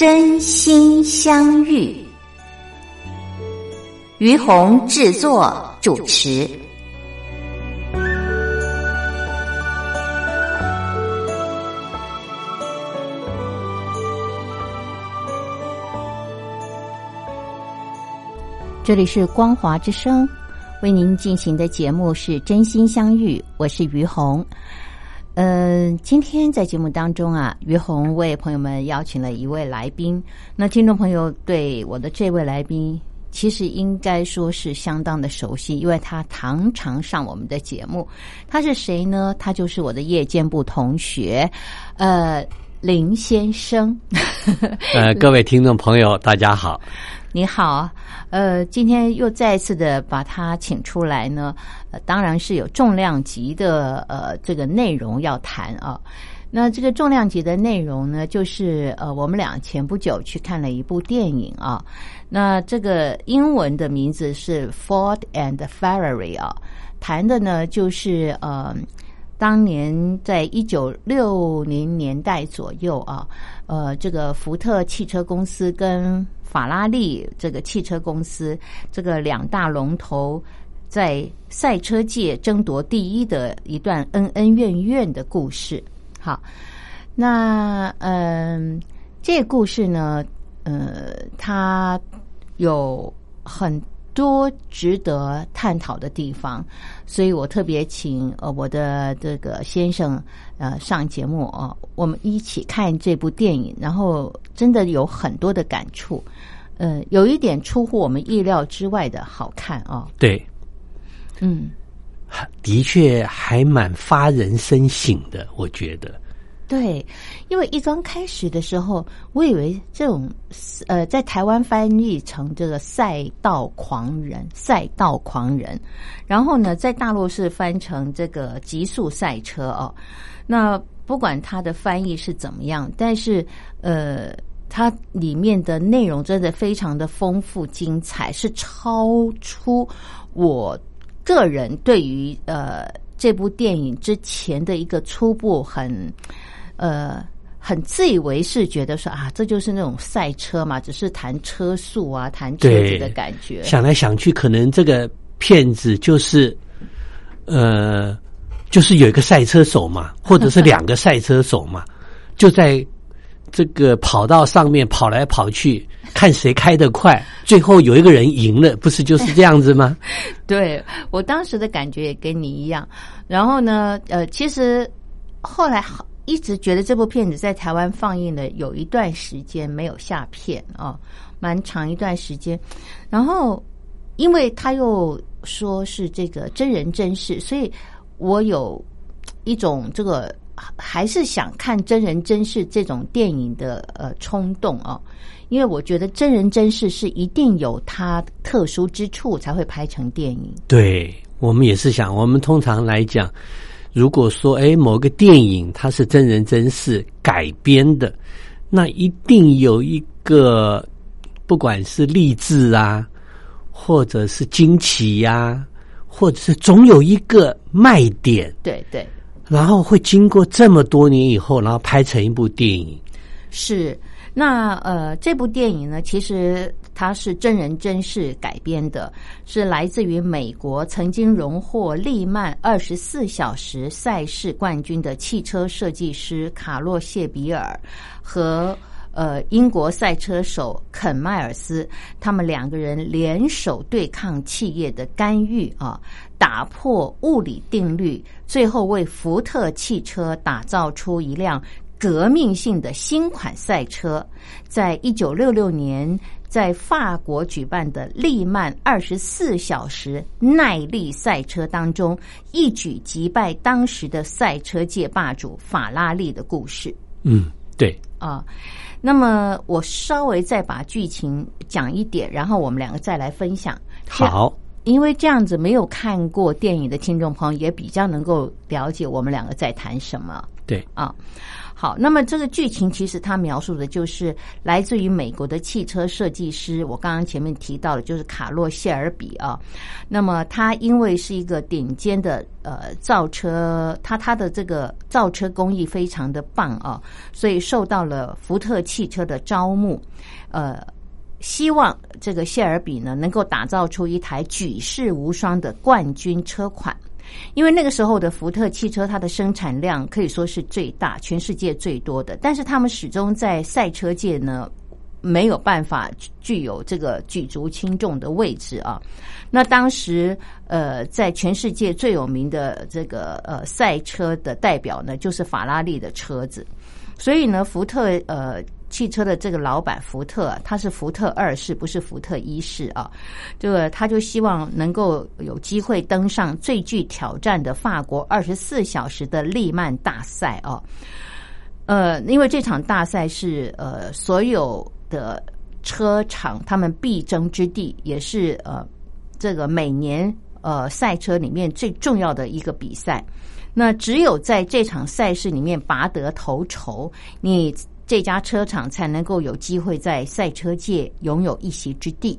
真心相遇，于红制作主持。这里是光华之声，为您进行的节目是真心相遇，我是于红。嗯，今天在节目当中啊，于红为朋友们邀请了一位来宾。那听众朋友对我的这位来宾，其实应该说是相当的熟悉，因为他常常上我们的节目。他是谁呢？他就是我的夜间部同学，呃，林先生。呃，各位听众朋友，大家好。你好，呃，今天又再次的把他请出来呢，呃，当然是有重量级的呃这个内容要谈啊。那这个重量级的内容呢，就是呃，我们俩前不久去看了一部电影啊。那这个英文的名字是《Ford and Ferrari》啊，谈的呢就是呃，当年在一九六零年代左右啊，呃，这个福特汽车公司跟法拉利这个汽车公司，这个两大龙头在赛车界争夺第一的一段恩恩怨怨的故事。好，那嗯，这个故事呢，呃，它有很多值得探讨的地方，所以我特别请呃我的这个先生呃上节目哦，我们一起看这部电影，然后真的有很多的感触，呃，有一点出乎我们意料之外的好看哦。对，嗯，的确还蛮发人深省的，我觉得。对，因为一刚开始的时候，我以为这种呃，在台湾翻译成这个赛道狂人、赛道狂人，然后呢，在大陆是翻成这个极速赛车哦。那不管它的翻译是怎么样，但是呃，它里面的内容真的非常的丰富精彩，是超出我个人对于呃这部电影之前的一个初步很。呃，很自以为是，觉得说啊，这就是那种赛车嘛，只是谈车速啊，谈车子的感觉。想来想去，可能这个骗子就是，呃，就是有一个赛车手嘛，或者是两个赛车手嘛，就在这个跑道上面跑来跑去，看谁开得快，最后有一个人赢了，不是就是这样子吗？对我当时的感觉也跟你一样。然后呢，呃，其实后来好。一直觉得这部片子在台湾放映了有一段时间没有下片啊，蛮长一段时间。然后，因为他又说是这个真人真事，所以我有一种这个还是想看真人真事这种电影的呃冲动啊。因为我觉得真人真事是一定有它特殊之处才会拍成电影。对我们也是想，我们通常来讲。如果说，哎，某个电影它是真人真事改编的，那一定有一个，不管是励志啊，或者是惊奇呀，或者是总有一个卖点。对对。然后会经过这么多年以后，然后拍成一部电影。是。那呃，这部电影呢，其实它是真人真事改编的，是来自于美国曾经荣获利曼二十四小时赛事冠军的汽车设计师卡洛谢比尔和呃英国赛车手肯迈尔斯，他们两个人联手对抗企业的干预啊，打破物理定律，最后为福特汽车打造出一辆。革命性的新款赛车，在一九六六年在法国举办的利曼二十四小时耐力赛车当中，一举击败当时的赛车界霸主法拉利的故事。嗯，对，啊，那么我稍微再把剧情讲一点，然后我们两个再来分享。好，因为这样子没有看过电影的听众朋友也比较能够了解我们两个在谈什么。对啊，好，那么这个剧情其实它描述的就是来自于美国的汽车设计师，我刚刚前面提到的，就是卡洛谢尔比啊。那么他因为是一个顶尖的呃造车，他他的这个造车工艺非常的棒啊，所以受到了福特汽车的招募，呃。希望这个谢尔比呢，能够打造出一台举世无双的冠军车款。因为那个时候的福特汽车，它的生产量可以说是最大，全世界最多的。但是他们始终在赛车界呢，没有办法具有这个举足轻重的位置啊。那当时呃，在全世界最有名的这个呃赛车的代表呢，就是法拉利的车子。所以呢，福特呃。汽车的这个老板福特，他是福特二世，不是福特一世啊。这个他就希望能够有机会登上最具挑战的法国二十四小时的利曼大赛啊。呃，因为这场大赛是呃所有的车厂他们必争之地，也是呃这个每年呃赛车里面最重要的一个比赛。那只有在这场赛事里面拔得头筹，你。这家车厂才能够有机会在赛车界拥有一席之地。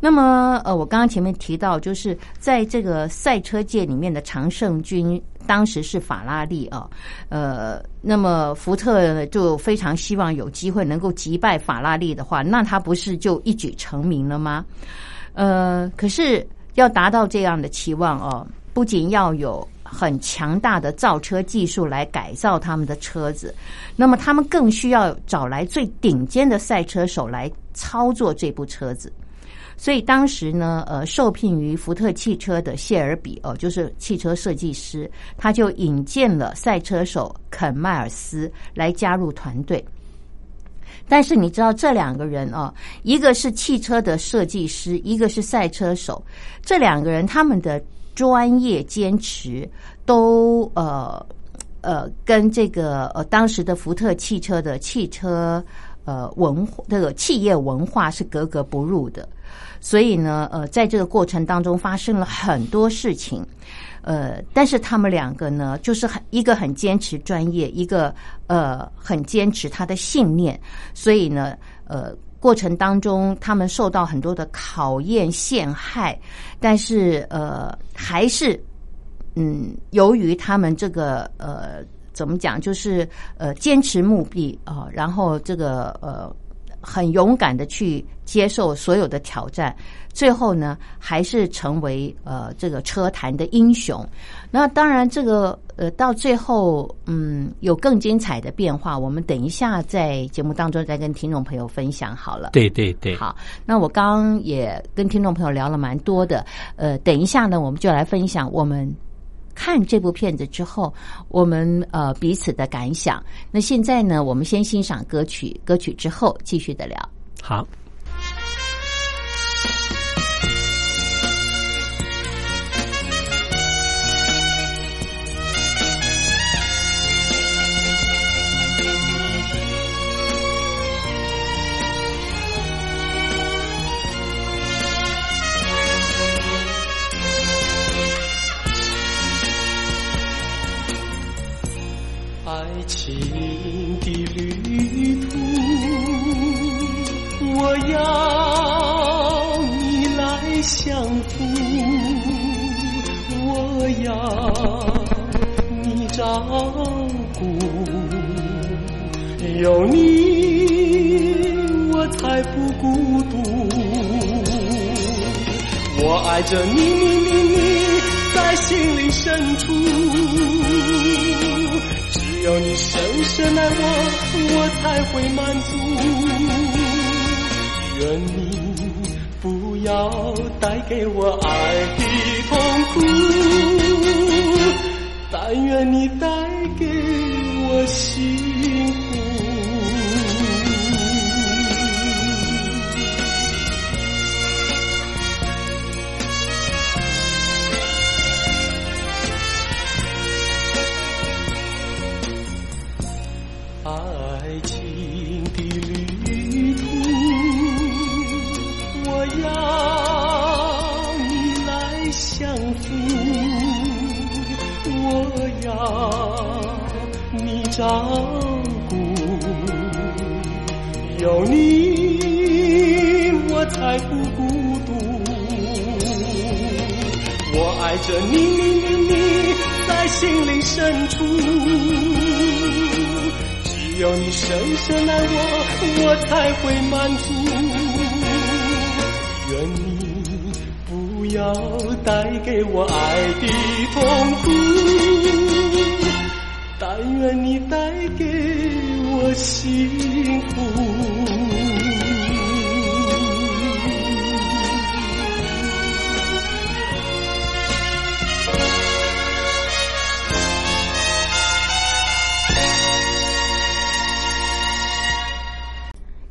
那么，呃，我刚刚前面提到，就是在这个赛车界里面的常胜军，当时是法拉利啊。呃，那么福特就非常希望有机会能够击败法拉利的话，那他不是就一举成名了吗？呃，可是要达到这样的期望哦，不仅要有。很强大的造车技术来改造他们的车子，那么他们更需要找来最顶尖的赛车手来操作这部车子。所以当时呢，呃，受聘于福特汽车的谢尔比哦，就是汽车设计师，他就引荐了赛车手肯迈尔斯来加入团队。但是你知道这两个人哦，一个是汽车的设计师，一个是赛车手，这两个人他们的。专业坚持都呃呃跟这个呃当时的福特汽车的汽车呃文这个企业文化是格格不入的，所以呢呃在这个过程当中发生了很多事情，呃但是他们两个呢就是很一个很坚持专业，一个呃很坚持他的信念，所以呢呃。过程当中，他们受到很多的考验陷害，但是呃，还是嗯，由于他们这个呃，怎么讲，就是呃，坚持目的啊，然后这个呃。很勇敢的去接受所有的挑战，最后呢，还是成为呃这个车坛的英雄。那当然，这个呃到最后，嗯，有更精彩的变化，我们等一下在节目当中再跟听众朋友分享好了。对对对，好。那我刚刚也跟听众朋友聊了蛮多的，呃，等一下呢，我们就来分享我们。看这部片子之后，我们呃彼此的感想。那现在呢，我们先欣赏歌曲，歌曲之后继续的聊。好。相扶，我要你照顾，有你我才不孤独。我爱着你，你你你，在心灵深处。只有你深深爱我，我才会满足。愿你要带给我爱的痛苦，但愿你带给我幸福。照顾，有你我才不孤独。我爱着你，你你你，在心灵深处，只有你深深爱我，我才会满足。愿你不要带给我爱的痛苦，愿你带给我幸福。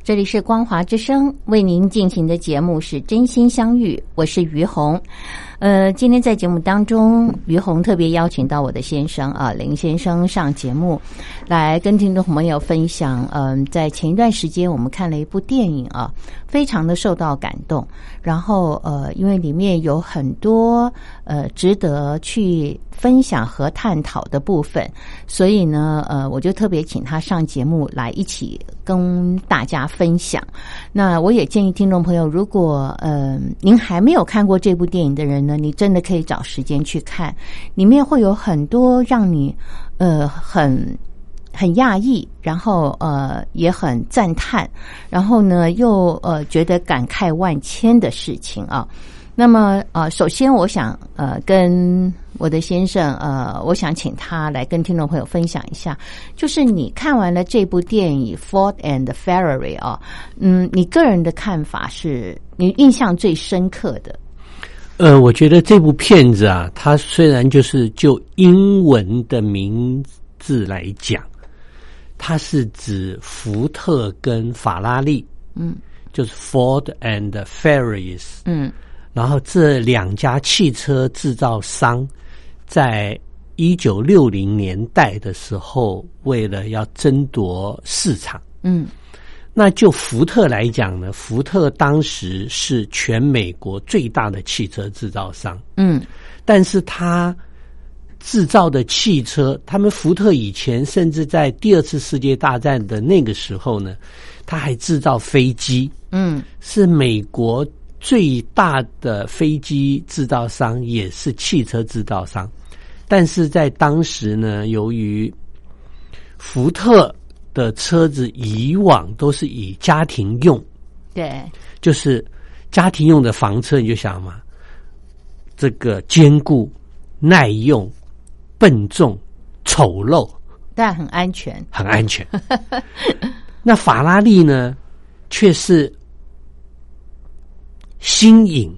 这里是光华之声为您进行的节目是真心相遇，我是于红。呃，今天在节目当中，于红特别邀请到我的先生啊，林先生上节目来跟听众朋友分享。嗯、在前一段时间我们看了一部电影啊，非常的受到感动。然后呃，因为里面有很多呃值得去分享和探讨的部分，所以呢，呃，我就特别请他上节目来一起跟大家分享。那我也建议听众朋友，如果呃您还没有看过这部电影的人呢，你真的可以找时间去看，里面会有很多让你呃很。很讶异，然后呃也很赞叹，然后呢又呃觉得感慨万千的事情啊。那么呃，首先我想呃跟我的先生呃，我想请他来跟听众朋友分享一下，就是你看完了这部电影《Ford and Ferrari》啊，嗯，你个人的看法是你印象最深刻的？呃，我觉得这部片子啊，它虽然就是就英文的名字来讲，它是指福特跟法拉利，嗯。就是 Ford and Ferraris，嗯然后这两家汽车制造商在一九六零年代的时候，为了要争夺市场，嗯。那就福特来讲呢，福特当时是全美国最大的汽车制造商，嗯。但是他制造的汽车，他们福特以前甚至在第二次世界大战的那个时候呢，他还制造飞机，嗯。是美国最大的飞机制造商，也是汽车制造商。但是在当时呢，由于福特的车子以往都是以家庭用，对，就是家庭用的房车，你就想嘛，这个坚固、耐用、笨重、丑陋，但很安全。很安全。那法拉利呢，却是新颖。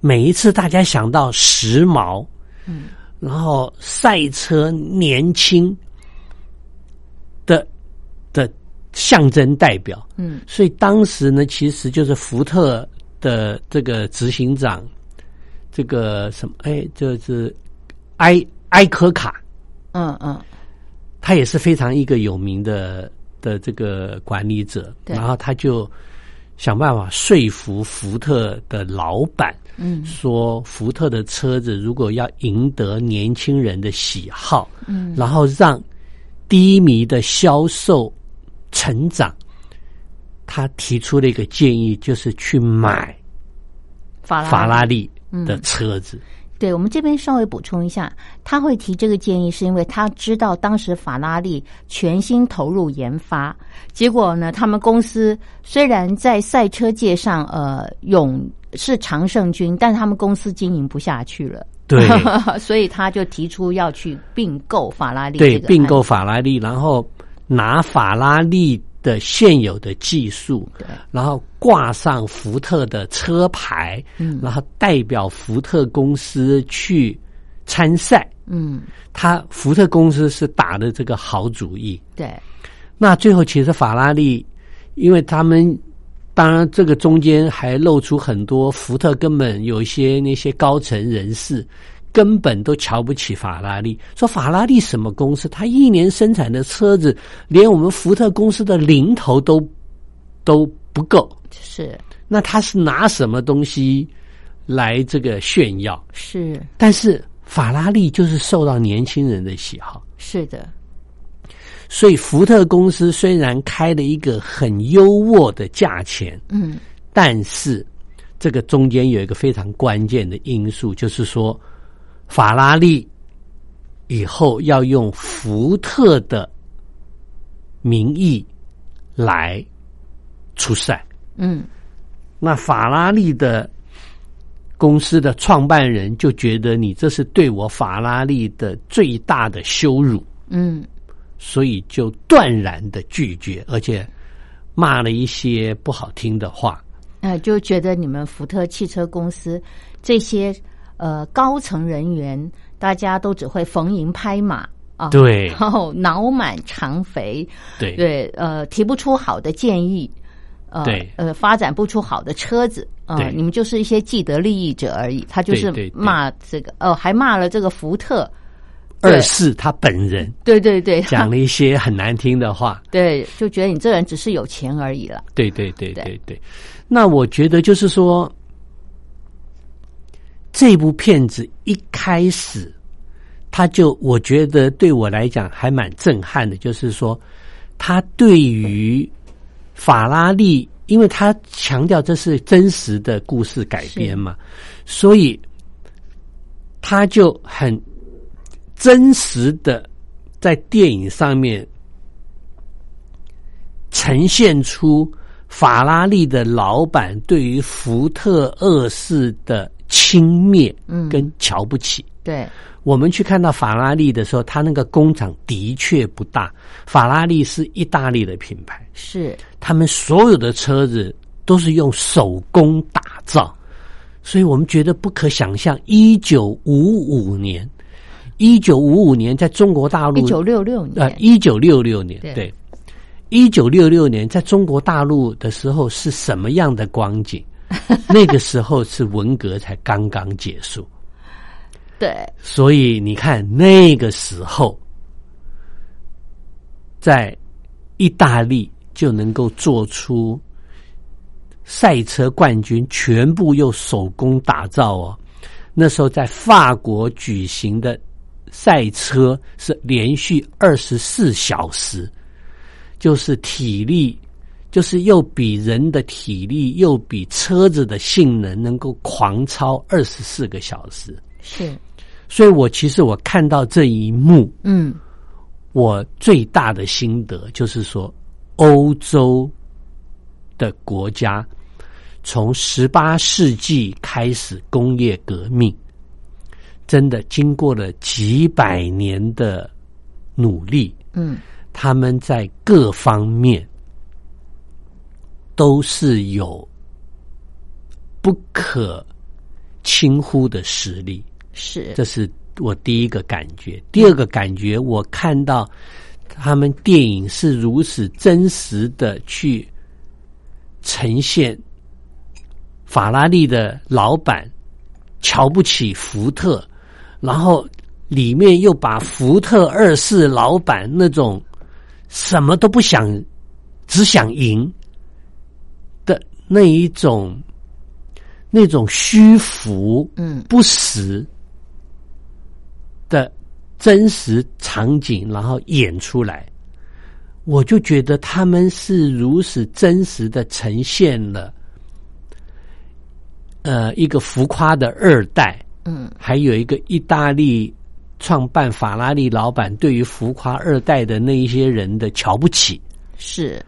每一次大家想到时髦，嗯，然后赛车年轻的的象征代表，嗯。所以当时呢，其实就是福特的这个执行长，这个什么，哎，就是埃埃科卡，嗯嗯。他也是非常一个有名的的这个管理者，对。然后他就想办法说服福特的老板，嗯。说福特的车子如果要赢得年轻人的喜好，嗯。然后让低迷的销售成长，他提出了一个建议，就是去买法拉法拉利嗯。的车子。对我们这边稍微补充一下，他会提这个建议，是因为他知道当时法拉利全心投入研发，结果呢，他们公司虽然在赛车界上呃勇是常胜军，但是他们公司经营不下去了，对 所以他就提出要去并购法拉利，对，并购，法拉利，然后拿法拉利的现有的技术，对，然后挂上福特的车牌，嗯然后代表福特公司去参赛。嗯，他福特公司是打的这个好主意。对，那最后其实法拉利，因为他们当然这个中间还露出很多福特根本有一些那些高层人士根本都瞧不起法拉利，说法拉利什么公司，他一年生产的车子连我们福特公司的零头都都不够，是，那他是拿什么东西来这个炫耀。是。但是法拉利就是受到年轻人的喜好，是的，所以福特公司虽然开了一个很优渥的价钱，嗯。但是这个中间有一个非常关键的因素，就是说法拉利以后要用福特的名义来出赛。嗯那法拉利的公司的创办人就觉得你这是对我法拉利的最大的羞辱，嗯所以就断然的拒绝，而且骂了一些不好听的话。呃，就觉得你们福特汽车公司这些呃高层人员，大家都只会逢迎拍马啊，对然后脑满肠肥，对对，呃，提不出好的建议，呃，对呃，发展不出好的车子，呃对，你们就是一些既得利益者而已。他就是骂这个，哦、还骂了这个福特，对二是他本人对对对，讲了一些很难听的话。对，就觉得你这人只是有钱而已了。对对对对对对。那我觉得就是说，这部片子一开始，他就我觉得对我来讲还蛮震撼的，就是说，他对于法拉利，因为他强调这是真实的故事改编嘛，所以他就很真实的在电影上面呈现出法拉利的老板对于福特二世的轻蔑嗯跟瞧不起。对，我们去看到法拉利的时候，它那个工厂的确不大。法拉利是意大利的品牌，是，他们所有的车子都是用手工打造，所以我们觉得不可想象。一九五五年，一九五五年在中国大陆，一九六六呃，年，一九六六年，对对，一九六六年在中国大陆的时候是什么样的光景？那个时候是文革才刚刚结束，对，所以你看那个时候，在意大利就能够做出赛车冠军，全部用手工打造哦。那时候在法国举行的赛车是连续二十四小时，就是体力，就是又比人的体力，又比车子的性能能够狂超二十四个小时。是，所以我其实我看到这一幕，嗯。我最大的心得就是说，欧洲的国家从十八世纪开始工业革命，真的经过了几百年的努力，嗯，他们在各方面都是有不可轻忽的实力。是，这是我第一个感觉。第二个感觉，我看到他们电影是如此真实的去呈现法拉利的老板瞧不起福特，然后里面又把福特二世老板那种什么都不想、只想赢的那一种那种虚浮、嗯。不实的真实场景，然后演出来，我就觉得他们是如此真实的呈现了，呃，一个浮夸的二代，嗯。还有一个意大利创办法拉利老板对于浮夸二代的那一些人的瞧不起，是，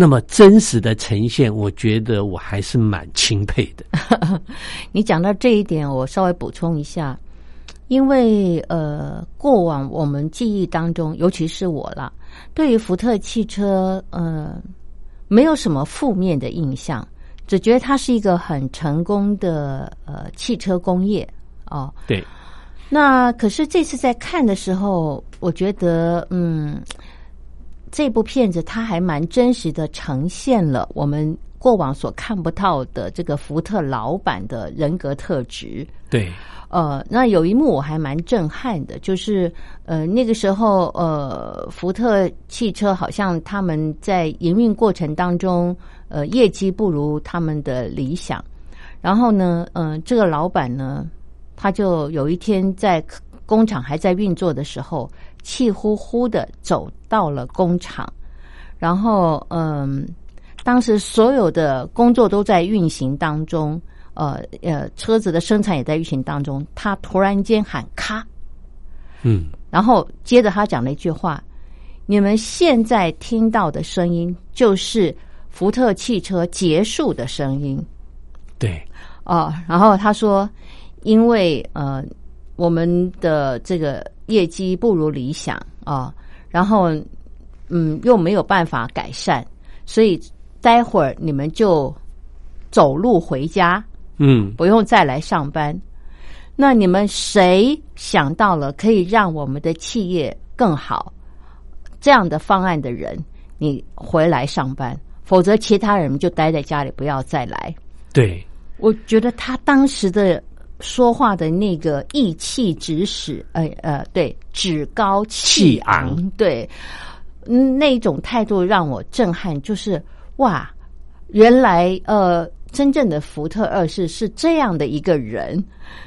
那么真实的呈现，我觉得我还是蛮钦佩的。你讲到这一点，我稍微补充一下，因为呃，过往我们记忆当中，尤其是我啦，对于福特汽车，呃，没有什么负面的印象，只觉得它是一个很成功的呃汽车工业哦。对，那可是这次在看的时候，我觉得，嗯，这部片子它还蛮真实的呈现了我们过往所看不到的这个福特老板的人格特质。对，呃，那有一幕我还蛮震撼的，就是呃那个时候呃福特汽车好像他们在营运过程当中呃业绩不如他们的理想，然后呢，嗯、这个老板呢，他就有一天在工厂还在运作的时候，气呼呼的走到了工厂，然后嗯，当时所有的工作都在运行当中，呃呃，车子的生产也在运行当中，他突然间喊咔，嗯，然后接着他讲了一句话：“你们现在听到的声音就是福特汽车结束的声音。”对，哦，然后他说，因为呃，我们的这个业绩不如理想啊、然后嗯，又没有办法改善，所以待会儿你们就走路回家，嗯，不用再来上班。那你们谁想到了可以让我们的企业更好这样的方案的人，你回来上班，否则其他人就待在家里，不要再来。对，我觉得他当时的说话的那个意气指使，呃呃，对，趾高气气昂对，嗯那种态度让我震撼，就是哇，原来呃，真正的福特二世是这样的一个人，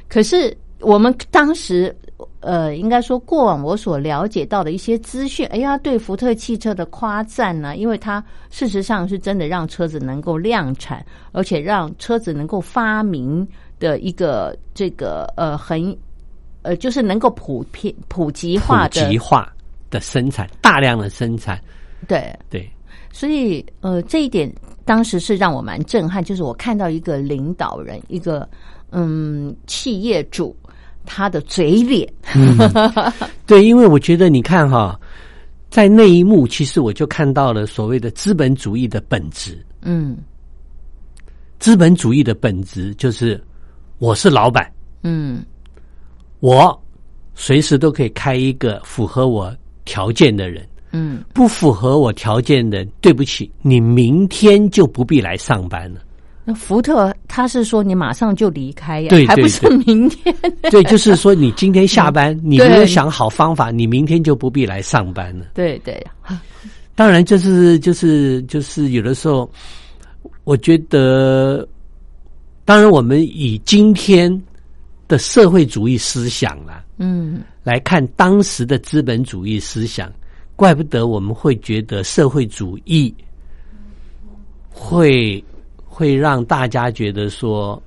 可是我们当时。呃，应该说过往我所了解到的一些资讯，哎呀，对福特汽车的夸赞呢，因为它事实上是真的让车子能够量产，而且让车子能够发明的一个这个呃很呃就是能够普遍普及化的及化的生产，大量的生产，对，对，所以呃这一点当时是让我蛮震撼，就是我看到一个领导人，一个嗯企业主他的嘴脸，对，因为我觉得你看哈，在那一幕，其实我就看到了所谓的资本主义的本质。嗯。资本主义的本质就是我是老板，嗯。我随时都可以开一个符合我条件的人，嗯，不符合我条件的，对不起，你明天就不必来上班了。那福特他是说你马上就离开呀，对对还不是明天？对，就是说你今天下班，你没有想好方法，你明天就不必来上班了。对对，当然，就是就是就是有的时候，我觉得，当然我们以今天的社会主义思想啦嗯。来看当时的资本主义思想，怪不得我们会觉得社会主义会会让大家觉得说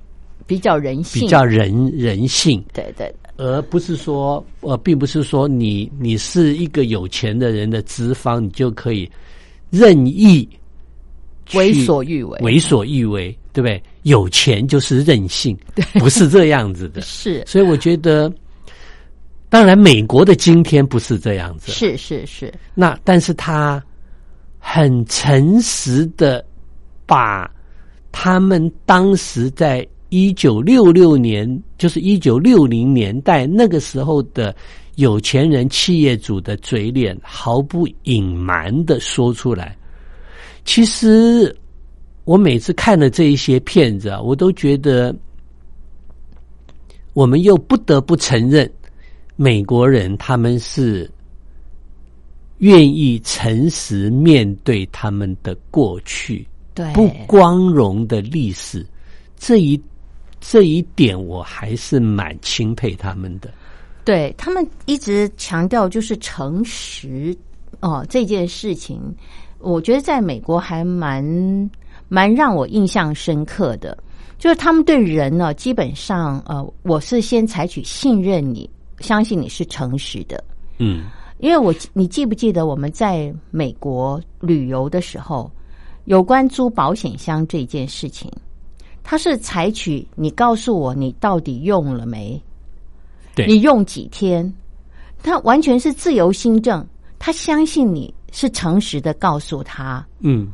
比较人性，比较人人性，对对。而不是说，呃，并不是说你你是一个有钱的人的资方，你就可以任意为所欲为。为所欲为，对不对？有钱就是任性，不是这样子的。是所以我觉得，当然美国的今天不是这样子，是是是，那但是他很诚实的把他们当时在一九六六年，就是一九六零年代那个时候的有钱人企业主的嘴脸，毫不隐瞒的说出来。其实我每次看了这一些片子啊，我都觉得，我们又不得不承认，美国人他们是愿意诚实面对他们的过去对，不光荣的历史，这一这一点我还是蛮钦佩他们的。对他们一直强调就是诚实哦这件事情，我觉得在美国还蛮蛮让我印象深刻的，就是他们对人呢，基本上呃，我是先采取信任你，相信你是诚实的，嗯，因为我你记不记得我们在美国旅游的时候，有关租保险箱这件事情，他是采取你告诉我你到底用了没，对。你用几天，他完全是自由新政，他相信你是诚实的告诉他，嗯，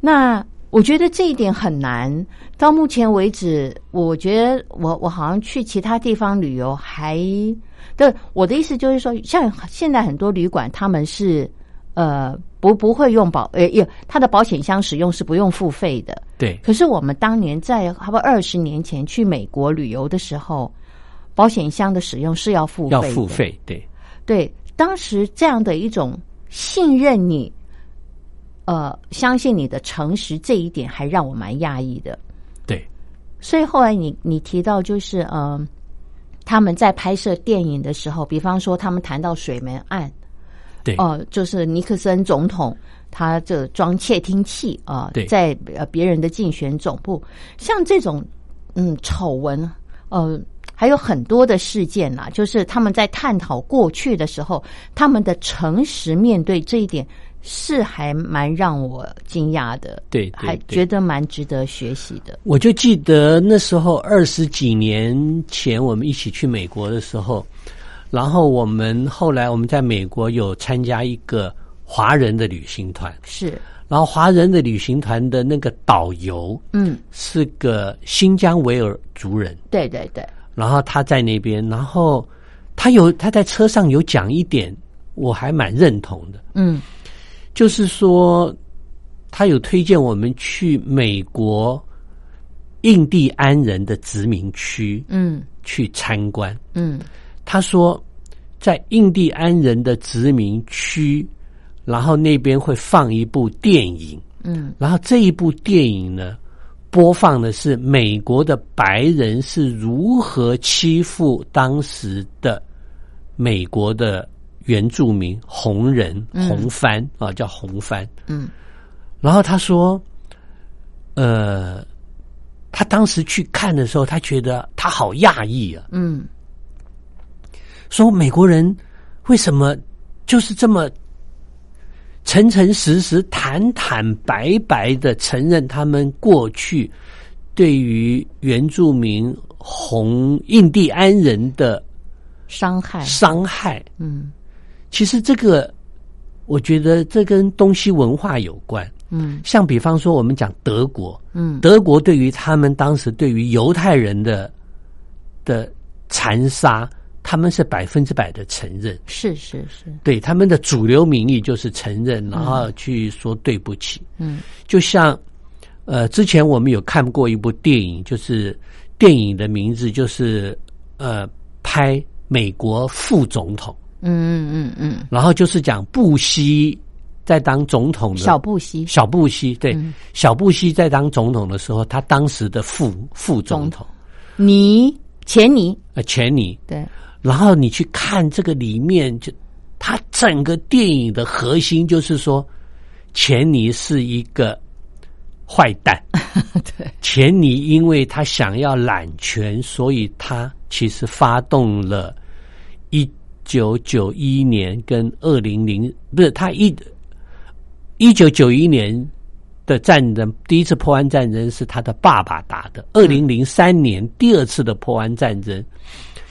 那我觉得这一点很难。到目前为止，我觉得我我好像去其他地方旅游还，对我的意思就是说，像现在很多旅馆他们是呃不不会用保呃也他的保险箱使用是不用付费的。对，可是我们当年在差不多二十年前去美国旅游的时候，保险箱的使用是要付费的，要付费，对，对，当时这样的一种信任你，呃，相信你的诚实这一点，还让我蛮讶异的。对，所以后来你你提到就是呃，他们在拍摄电影的时候，比方说他们谈到水门案，对，哦、就是尼克森总统他这装窃听器啊、对在呃别人的竞选总部，像这种嗯丑闻，呃。还有很多的事件啦，就是他们在探讨过去的时候，他们的诚实面对这一点是还蛮让我惊讶的，对对还觉得蛮值得学习的。我就记得那时候二十几年前我们一起去美国的时候，然后我们后来我们在美国有参加一个华人的旅行团，是，然后华人的旅行团的那个导游嗯，是个新疆维尔族人，对对对，然后他在那边，然后他有他在车上有讲一点，我还蛮认同的，嗯就是说他有推荐我们去美国印第安人的殖民区嗯。去参观。嗯。他说，在印第安人的殖民区，然后那边会放一部电影，嗯。然后这一部电影呢，播放的是美国的白人是如何欺负当时的美国的原住民红人红番、啊，叫红帆。嗯。然后他说，呃，他当时去看的时候，他觉得他好讶异啊，嗯。说美国人为什么就是这么诚诚实实、坦坦白白的承认他们过去对于原住民红印第安人的伤害，伤害？嗯其实这个，我觉得这跟东西文化有关。嗯像比方说，我们讲德国，嗯德国对于他们当时对于犹太人的的残杀，他们是百分之百的承认。是是是，对他们的主流民意就是承认，然后去说对不起。嗯就像呃，之前我们有看过一部电影，就是电影的名字就是呃，拍美国副总统，嗯嗯嗯然后就是讲布希在当总统小布希，小布希，对，嗯。小布希在当总统的时候，他当时的副副总统。尼钱尼，呃钱尼，对，然后你去看这个里面，就他整个电影的核心就是说，钱尼是一个坏蛋。对，钱尼因为他想要揽权，所以他其实发动了一九九一年跟二零零不是他一一九九一年的战争，第一次破湾战争是他的爸爸打的。二零零三年第二次的破湾战争，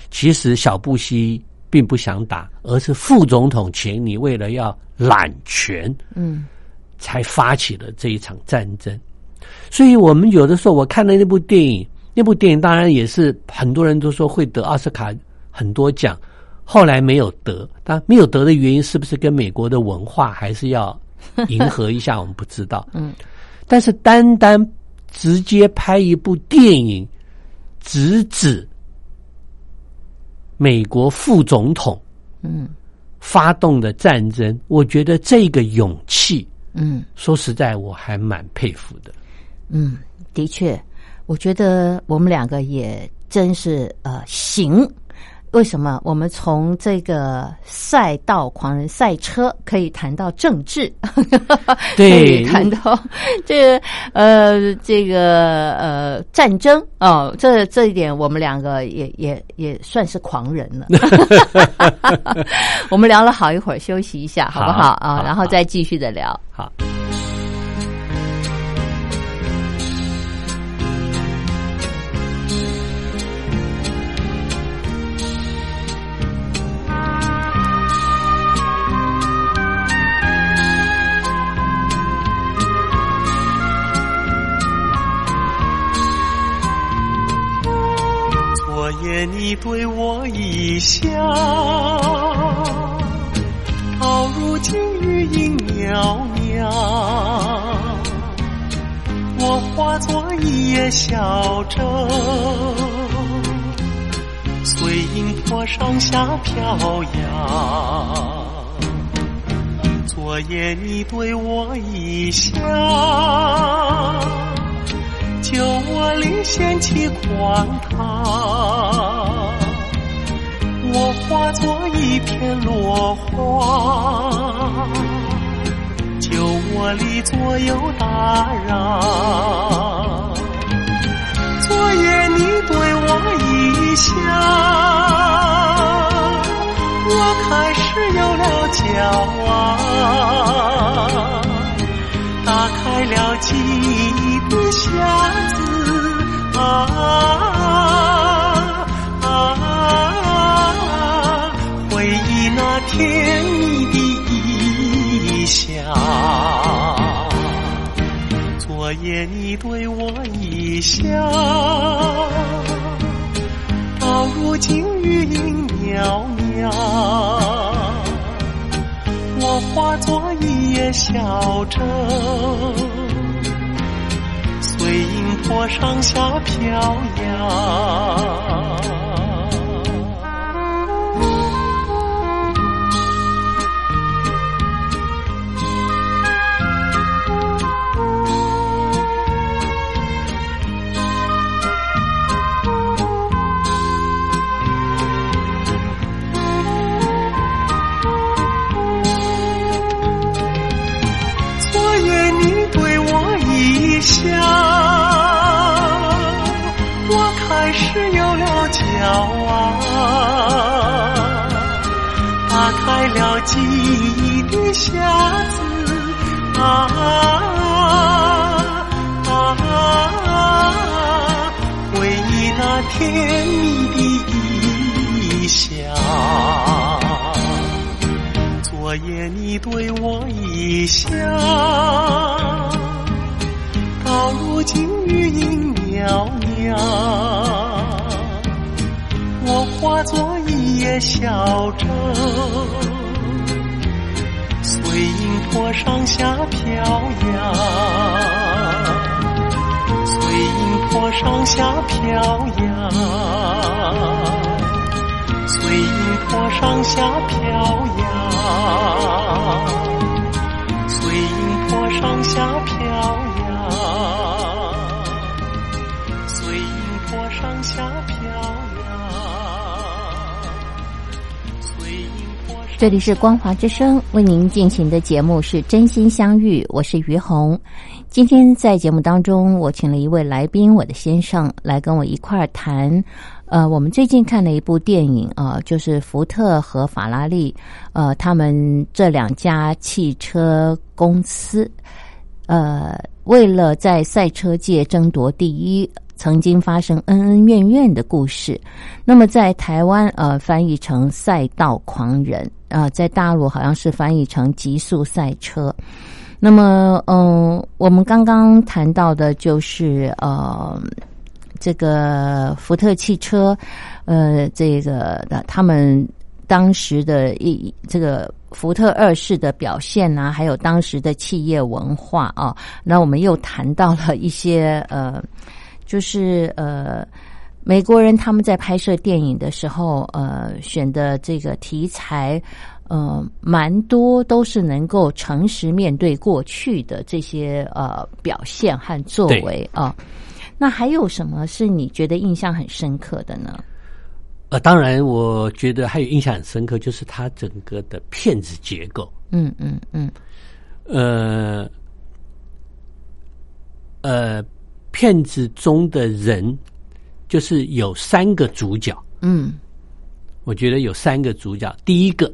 其实小布希并不想打，而是副总统钱尼为了要揽权，嗯才发起了这一场战争。所以我们有的时候我看了那部电影，那部电影当然也是很多人都说会得奥斯卡很多奖，后来没有得。但没有得的原因是不是跟美国的文化还是要 迎合一下？我们不知道。嗯，但是单单直接拍一部电影，直指美国副总统嗯发动的战争，我觉得这个勇气，嗯说实在我还蛮佩服的。嗯，的确，我觉得我们两个也真是呃行。为什么我们从这个赛道狂人赛车可以谈到政治，对 谈到这个呃这个呃战争哦，这这一点我们两个也也也算是狂人了。我们聊了好一会儿，休息一下好不好好啊？好然后再继续的聊。好。昨你对我一笑，到如今余音袅袅。我化作一叶小舟，随云波上下飘扬。昨夜你对我一笑。酒窝里掀起狂涛，我化作一片落花，酒窝里左右打扰。昨夜你对我一笑，我开始有了骄傲，打开了记忆的匣子啊啊，你那甜蜜的一笑。昨夜你对我一笑，到如今余音袅袅，我化作一叶小舟，随银波上下飘摇。一笑，我开始有了骄傲，打开了记忆的匣子啊啊，回忆那甜蜜的一笑。昨夜你对我一笑，到如今余音袅袅，我化作一叶小舟，随银波上下飘摇，随银波上下飘摇。随银波上下飘摇，随银波上下这里是光华之声为您进行的节目是真心相遇，我是于红。今天在节目当中，我请了一位来宾，我的先生来跟我一块儿谈。呃，我们最近看了一部电影啊、就是福特和法拉利，呃，他们这两家汽车公司，呃，为了在赛车界争夺第一，曾经发生恩恩怨怨的故事。那么在台湾，呃，翻译成“赛道狂人”，啊、在大陆好像是翻译成“极速赛车”。那么，嗯，我们刚刚谈到的就是呃，这个福特汽车，呃，这个的他们当时的一这个福特二世的表现啊，还有当时的企业文化啊，那我们又谈到了一些呃，就是呃。美国人他们在拍摄电影的时候，呃，选的这个题材，呃，蛮多都是能够诚实面对过去的这些呃表现和作为啊。那还有什么是你觉得印象很深刻的呢？呃，当然，我觉得还有印象很深刻，就是它整个的片子结构。嗯嗯嗯呃呃，骗子中的人就是有三个主角，嗯我觉得有三个主角。第一个，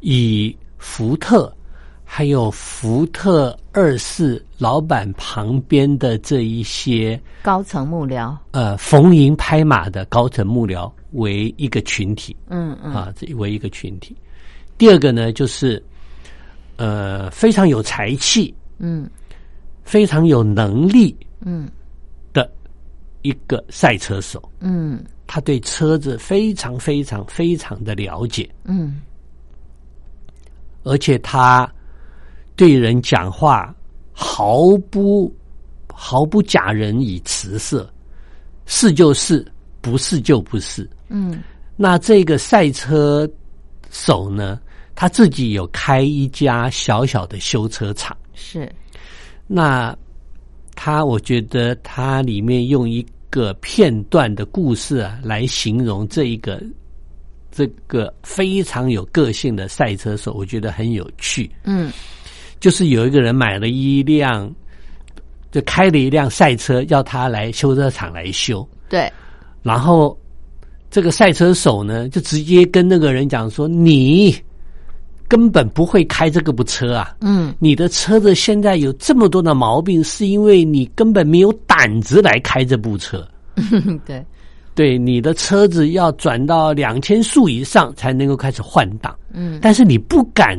以福特还有福特二世老板旁边的这一些高层幕僚，呃逢迎拍马的高层幕僚为一个群体。嗯嗯啊，这为一个群体。第二个呢，就是呃非常有才气、嗯非常有能力嗯的一个赛车手，嗯。他对车子非常非常非常的了解，嗯。而且他对人讲话毫不毫不假人以辞色，是就是，不是就不是。嗯。那这个赛车手呢，他自己有开一家小小的修车厂。是。那他我觉得他里面用一个片段的故事啊，来形容这一个这个非常有个性的赛车手，我觉得很有趣。嗯就是有一个人买了一辆，就开了一辆赛车，要他来修车厂来修。对，然后这个赛车手呢，就直接跟那个人讲说：“你根本不会开这个部车啊！嗯。你的车子现在有这么多的毛病，是因为你根本没有胆子来开这部车。对，对，你的车子要转到两千速以上才能够开始换挡，嗯。但是你不敢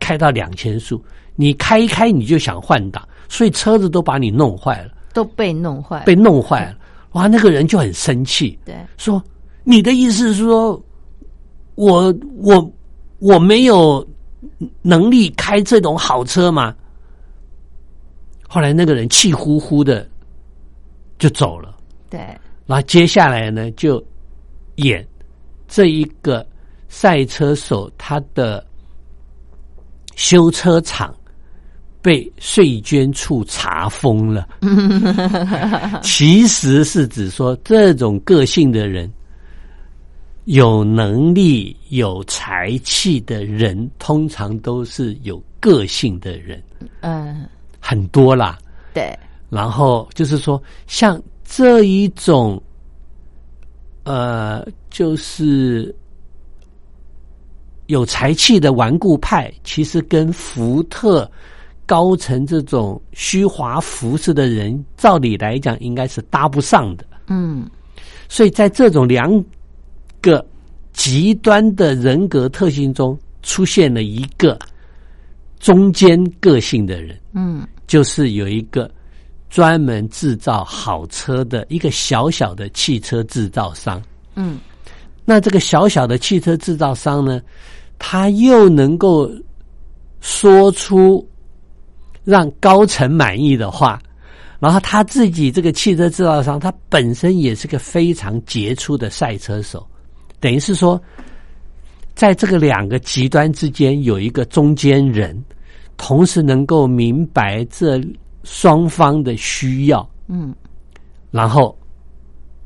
开到两千速，你开一开你就想换挡，所以车子都把你弄坏了，都被弄坏，被弄坏了。哇，那个人就很生气，对，说：“你的意思是说，我我我没有能力开这种好车吗？”后来那个人气呼呼的就走了。对，然后接下来呢，就演这一个赛车手他的修车厂被税捐处查封了。其实是指说这种个性的人，有能力、有才气的人，通常都是有个性的人，嗯很多啦。对，然后就是说，像这一种，呃，就是有才气的顽固派，其实跟福特、高层这种虚华服饰的人，照理来讲应该是搭不上的。嗯所以在这种两个极端的人格特性中，出现了一个中间个性的人。嗯就是有一个专门制造好车的一个小小的汽车制造商。嗯那这个小小的汽车制造商呢，他又能够说出让高层满意的话，然后他自己这个汽车制造商，他本身也是个非常杰出的赛车手，等于是说，在这个两个极端之间有一个中间人，同时能够明白这双方的需要，嗯然后，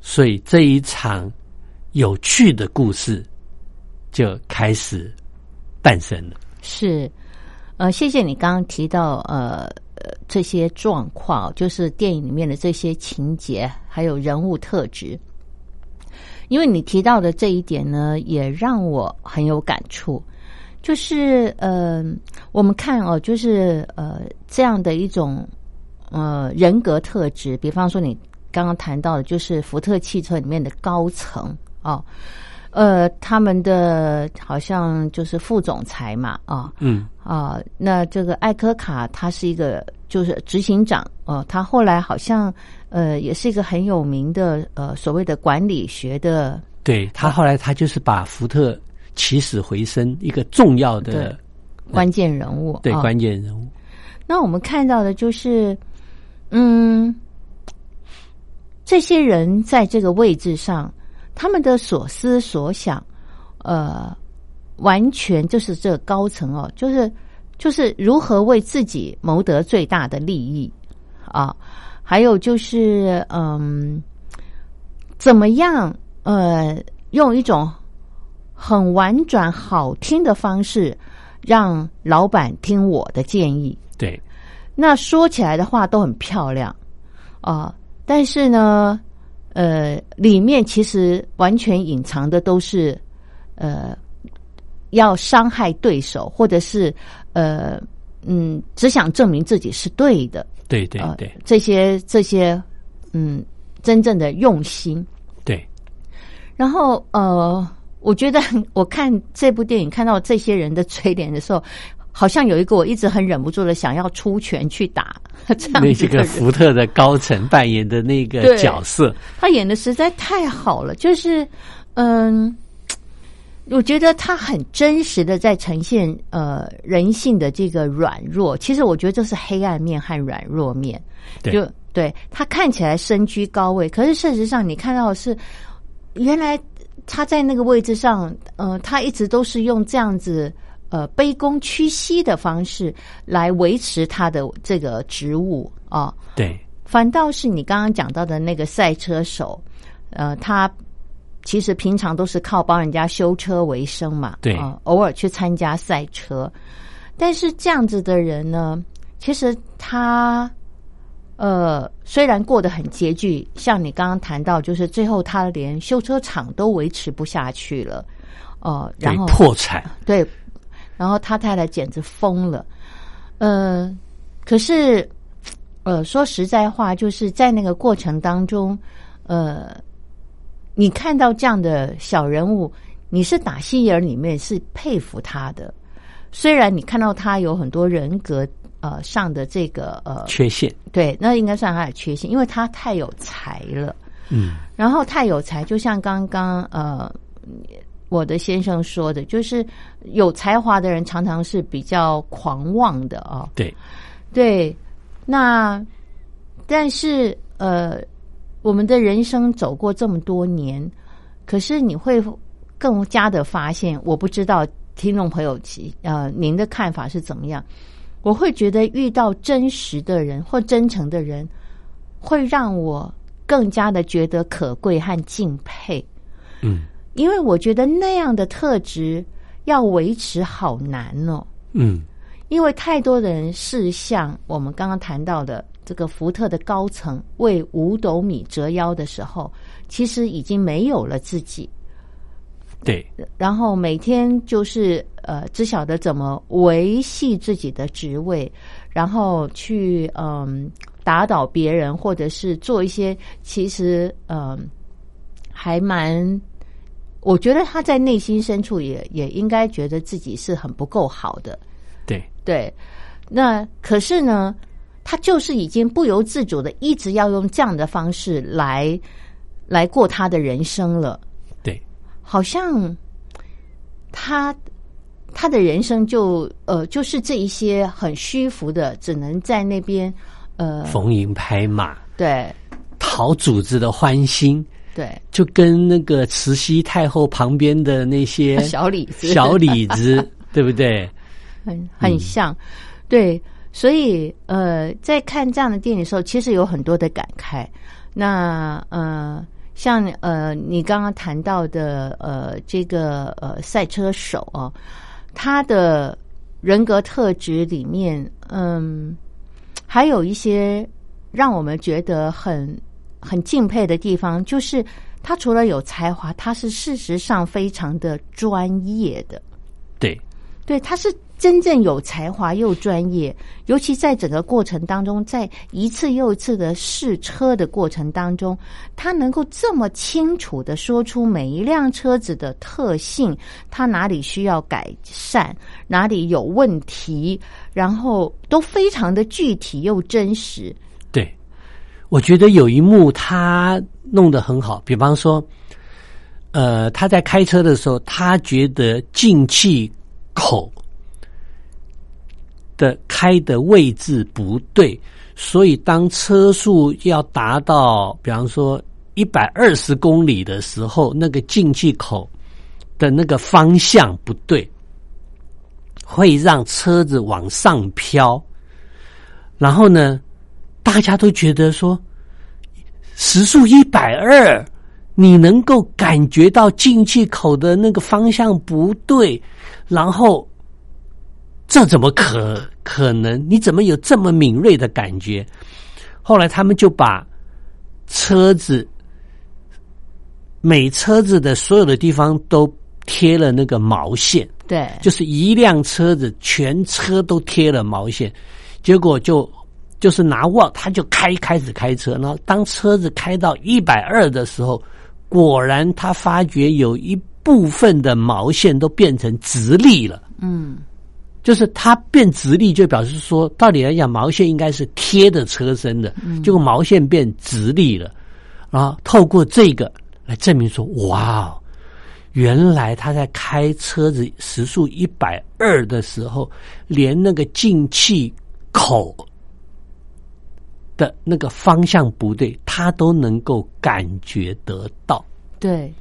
所以这一场有趣的故事就开始诞生了。是，呃，谢谢你刚刚提到呃呃这些状况，就是电影里面的这些情节，还有人物特质。因为你提到的这一点呢，也让我很有感触。就是呃，我们看哦，就是呃这样的一种呃人格特质，比方说你刚刚谈到的，就是福特汽车里面的高层哦，呃，他们的好像就是副总裁嘛，啊、嗯，啊，那这个艾科卡他是一个就是执行长哦、他后来好像呃也是一个很有名的呃所谓的管理学的对他后来他就是把福特起死回生一个重要的关键人物，对啊。关键人物。那我们看到的就是，嗯，这些人在这个位置上，他们的所思所想，呃，完全就是这个高层哦，就是就是如何为自己谋得最大的利益啊，还有就是嗯，怎么样呃，用一种很婉转好听的方式，让老板听我的建议。对那说起来的话都很漂亮啊、但是呢，呃，里面其实完全隐藏的都是呃要伤害对手，或者是呃嗯只想证明自己是对的。呃对对对这些这些嗯真正的用心。对，然后呃，我觉得 我看这部电影看到这些人的嘴脸的时候，好像有一个我一直很忍不住的想要出拳去打 这样那这个人。福特的高层扮演的那个角色，他演的实在太好了，就是嗯。我觉得他很真实的在呈现呃人性的这个软弱，其实我觉得这是黑暗面和软弱面。对。就对他看起来身居高位，可是事实上你看到的是，原来他在那个位置上，呃，他一直都是用这样子呃卑躬屈膝的方式来维持他的这个职务啊、对。反倒是你刚刚讲到的那个赛车手，呃，他其实平常都是靠帮人家修车为生嘛，对呃偶尔去参加赛车。但是这样子的人呢，其实他呃虽然过得很拮据，像你刚刚谈到，就是最后他连修车厂都维持不下去了，呃，然后破产，对，然后他太太简直疯了。呃，可是，呃，说实在话，就是在那个过程当中，呃，你看到这样的小人物，你是打心眼儿里面是佩服他的。虽然你看到他有很多人格呃上的这个呃，缺陷，对，那应该算他的缺陷，因为他太有才了。嗯，然后太有才，就像刚刚呃我的先生说的，就是有才华的人常常是比较狂妄的啊、对，对，那但是呃，我们的人生走过这么多年，可是你会更加的发现，我不知道听众朋友其呃您的看法是怎么样？我会觉得遇到真实的人或真诚的人，会让我更加的觉得可贵和敬佩。嗯因为我觉得那样的特质要维持好难哦。嗯，因为太多的人是像我们刚刚谈到的这个福特的高层为五斗米折腰的时候，其实已经没有了自己，对，然后每天就是呃只晓得怎么维系自己的职位，然后去嗯打倒别人，或者是做一些其实嗯还蛮。我觉得他在内心深处也也应该觉得自己是很不够好的，对，对，那可是呢，他就是已经不由自主的一直要用这样的方式来来过他的人生了，对，好像他他的人生就呃就是这一些很虚浮的，只能在那边呃逢迎拍马，对。讨主子的欢心，对。就跟那个慈禧太后旁边的那些小李子。小李子，对不对？很很像，对，所以呃，在看这样的电影的时候，其实有很多的感慨。那呃，像呃，你刚刚谈到的呃，这个呃赛车手哦，他的人格特质里面，嗯，还有一些让我们觉得很很敬佩的地方，就是他除了有才华，他是事实上非常的专业的。对，对，他是真正有才华又专业，尤其在整个过程当中，在一次又一次的试车的过程当中，他能够这么清楚的说出每一辆车子的特性，它哪里需要改善，哪里有问题，然后都非常的具体又真实。对，我觉得有一幕他弄得很好，比方说，呃，他在开车的时候，他觉得进气口的开的位置不对，所以当车速要达到，比方说一百二十公里的时候，那个进气口的那个方向不对，会让车子往上飘。然后呢，大家都觉得说，时速一百二，你能够感觉到进气口的那个方向不对，然后这怎么可可能？你怎么有这么敏锐的感觉？后来他们就把车子每车子的所有的地方都贴了那个毛线，对，就是一辆车子全车都贴了毛线，结果就就是拿握，他就开开始开车，然后当车子开到一百二的时候，果然他发觉有一部分的毛线都变成直立了。嗯，就是它变直立，就表示说，道理来讲，毛线应该是贴着车身的，结果毛线变直立了，然后透过这个来证明说，哇哦，原来他在开车子时速一百二的时候，连那个进气口的那个方向不对，他都能够感觉得到。对，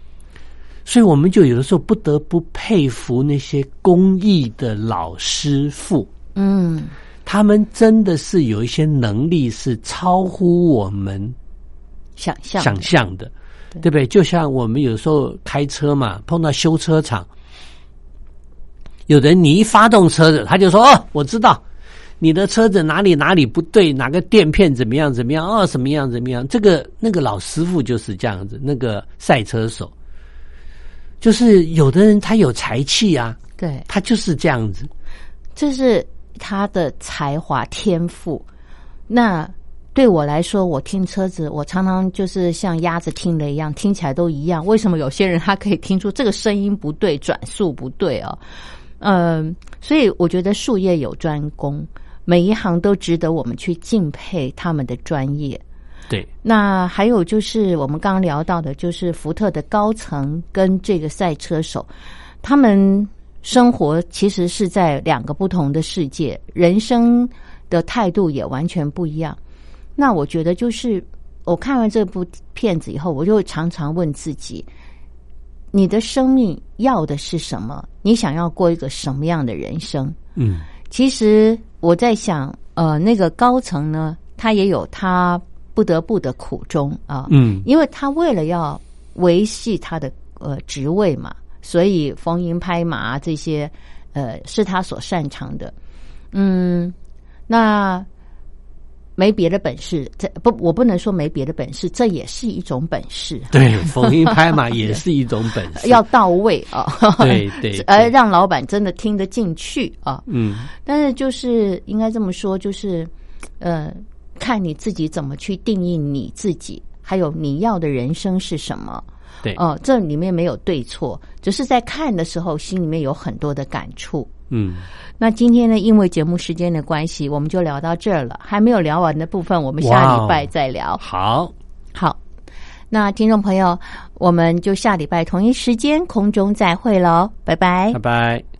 所以我们就有的时候不得不佩服那些公益的老师傅，嗯，他们真的是有一些能力是超乎我们想象想象。的，对不对？就像我们有时候开车嘛，碰到修车厂，有人你一发动车子，他就说：“哦，我知道你的车子哪里哪里不对，哪个垫片怎么样怎么样，哦，什么样怎么样。”这个那个老师傅就是这样子，那个赛车手，就是有的人他有才气啊，对，他就是这样子。这是他的才华天赋。那对我来说，我听车子，我常常就是像鸭子听的一样，听起来都一样。为什么有些人他可以听出这个声音不对，转速不对哦？嗯，所以我觉得术业有专攻，每一行都值得我们去敬佩他们的专业。对，那还有就是我们刚刚聊到的，就是福特的高层跟这个赛车手，他们生活其实是在两个不同的世界，人生的态度也完全不一样。那我觉得就是我看完这部片子以后，我就常常问自己：你的生命要的是什么？你想要过一个什么样的人生？嗯，其实我在想，呃，那个高层呢，他也有他不得不的苦衷啊，嗯，因为他为了要维系他的呃职位嘛，所以逢迎拍马这些，呃，是他所擅长的，嗯，那没别的本事，这不，我不能说没别的本事，这也是一种本事，对，逢迎拍马也是一种本事，要到位啊，对 对，而 让老板真的听得进去啊，嗯，但是就是应该这么说，就是呃，看你自己怎么去定义你自己，还有你要的人生是什么。对，哦，这里面没有对错，只是在看的时候心里面有很多的感触。嗯，那今天呢，因为节目时间的关系，我们就聊到这儿了。还没有聊完的部分，我们下礼拜再聊。好，好，那听众朋友，我们就下礼拜同一时间空中再会喽，拜拜，拜拜。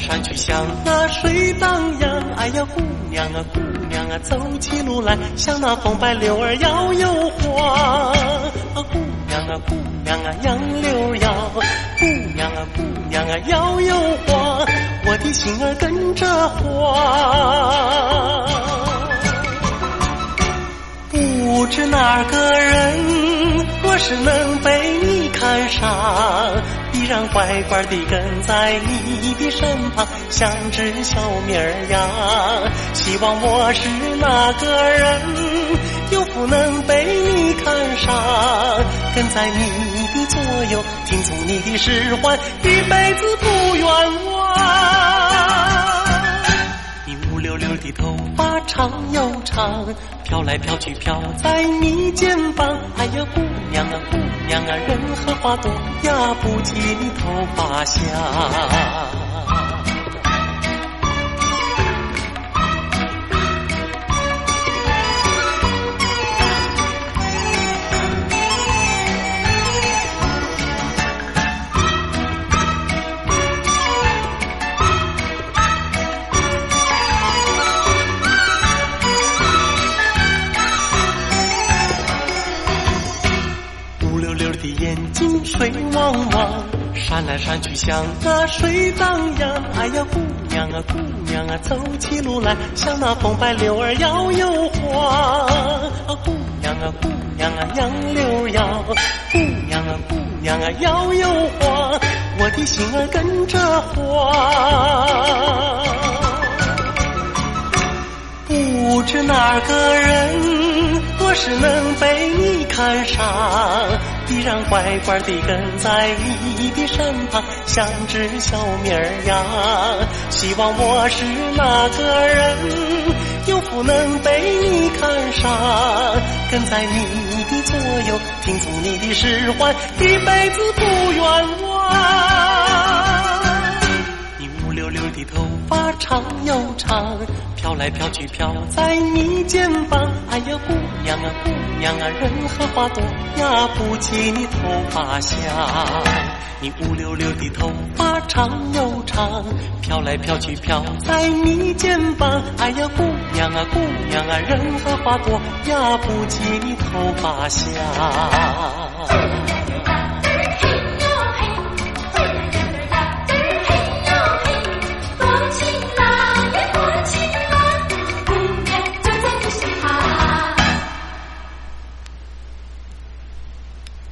闪来闪去像那水荡漾。哎呀，姑娘啊，姑娘啊，走起路来像那风摆柳儿摇又晃。啊，姑娘啊，姑娘啊，杨柳摇。姑娘啊，姑娘啊，摇又晃。我的心儿跟着晃。不知哪个人，若是能被你看上。让乖乖地跟在你的身旁，像只小绵羊。希望我是那个人，有福能被你看上，跟在你的左右，听从你的使唤，一辈子不冤枉。你乌溜溜的头发长又长，飘来飘去飘在你肩膀。哎呀，姑娘啊，姑娘啊，任何花朵呀不及你头发香。水汪汪，闪来闪去像那水荡漾。哎呀，姑娘啊，姑娘啊，走起路来像那风摆柳儿摇又晃。啊，姑娘啊，姑娘啊，杨柳摇。姑娘啊，姑娘啊，摇又晃。我的心儿跟着晃。不知哪个人，若是能被你看上。依然乖乖地跟在你的身旁，像只小绵羊。希望我是那个人，又不能被你看上，跟在你的左右，听从你的使唤，一辈子不冤枉。发长又长，飘来飘去飘在你肩膀。哎呀，姑娘啊，姑娘啊，任何花朵压不起你头发香。你乌溜溜的头发长又长，飘来飘去飘在你肩膀。哎呀，姑娘啊，姑娘啊，任何花朵压不起你头发香。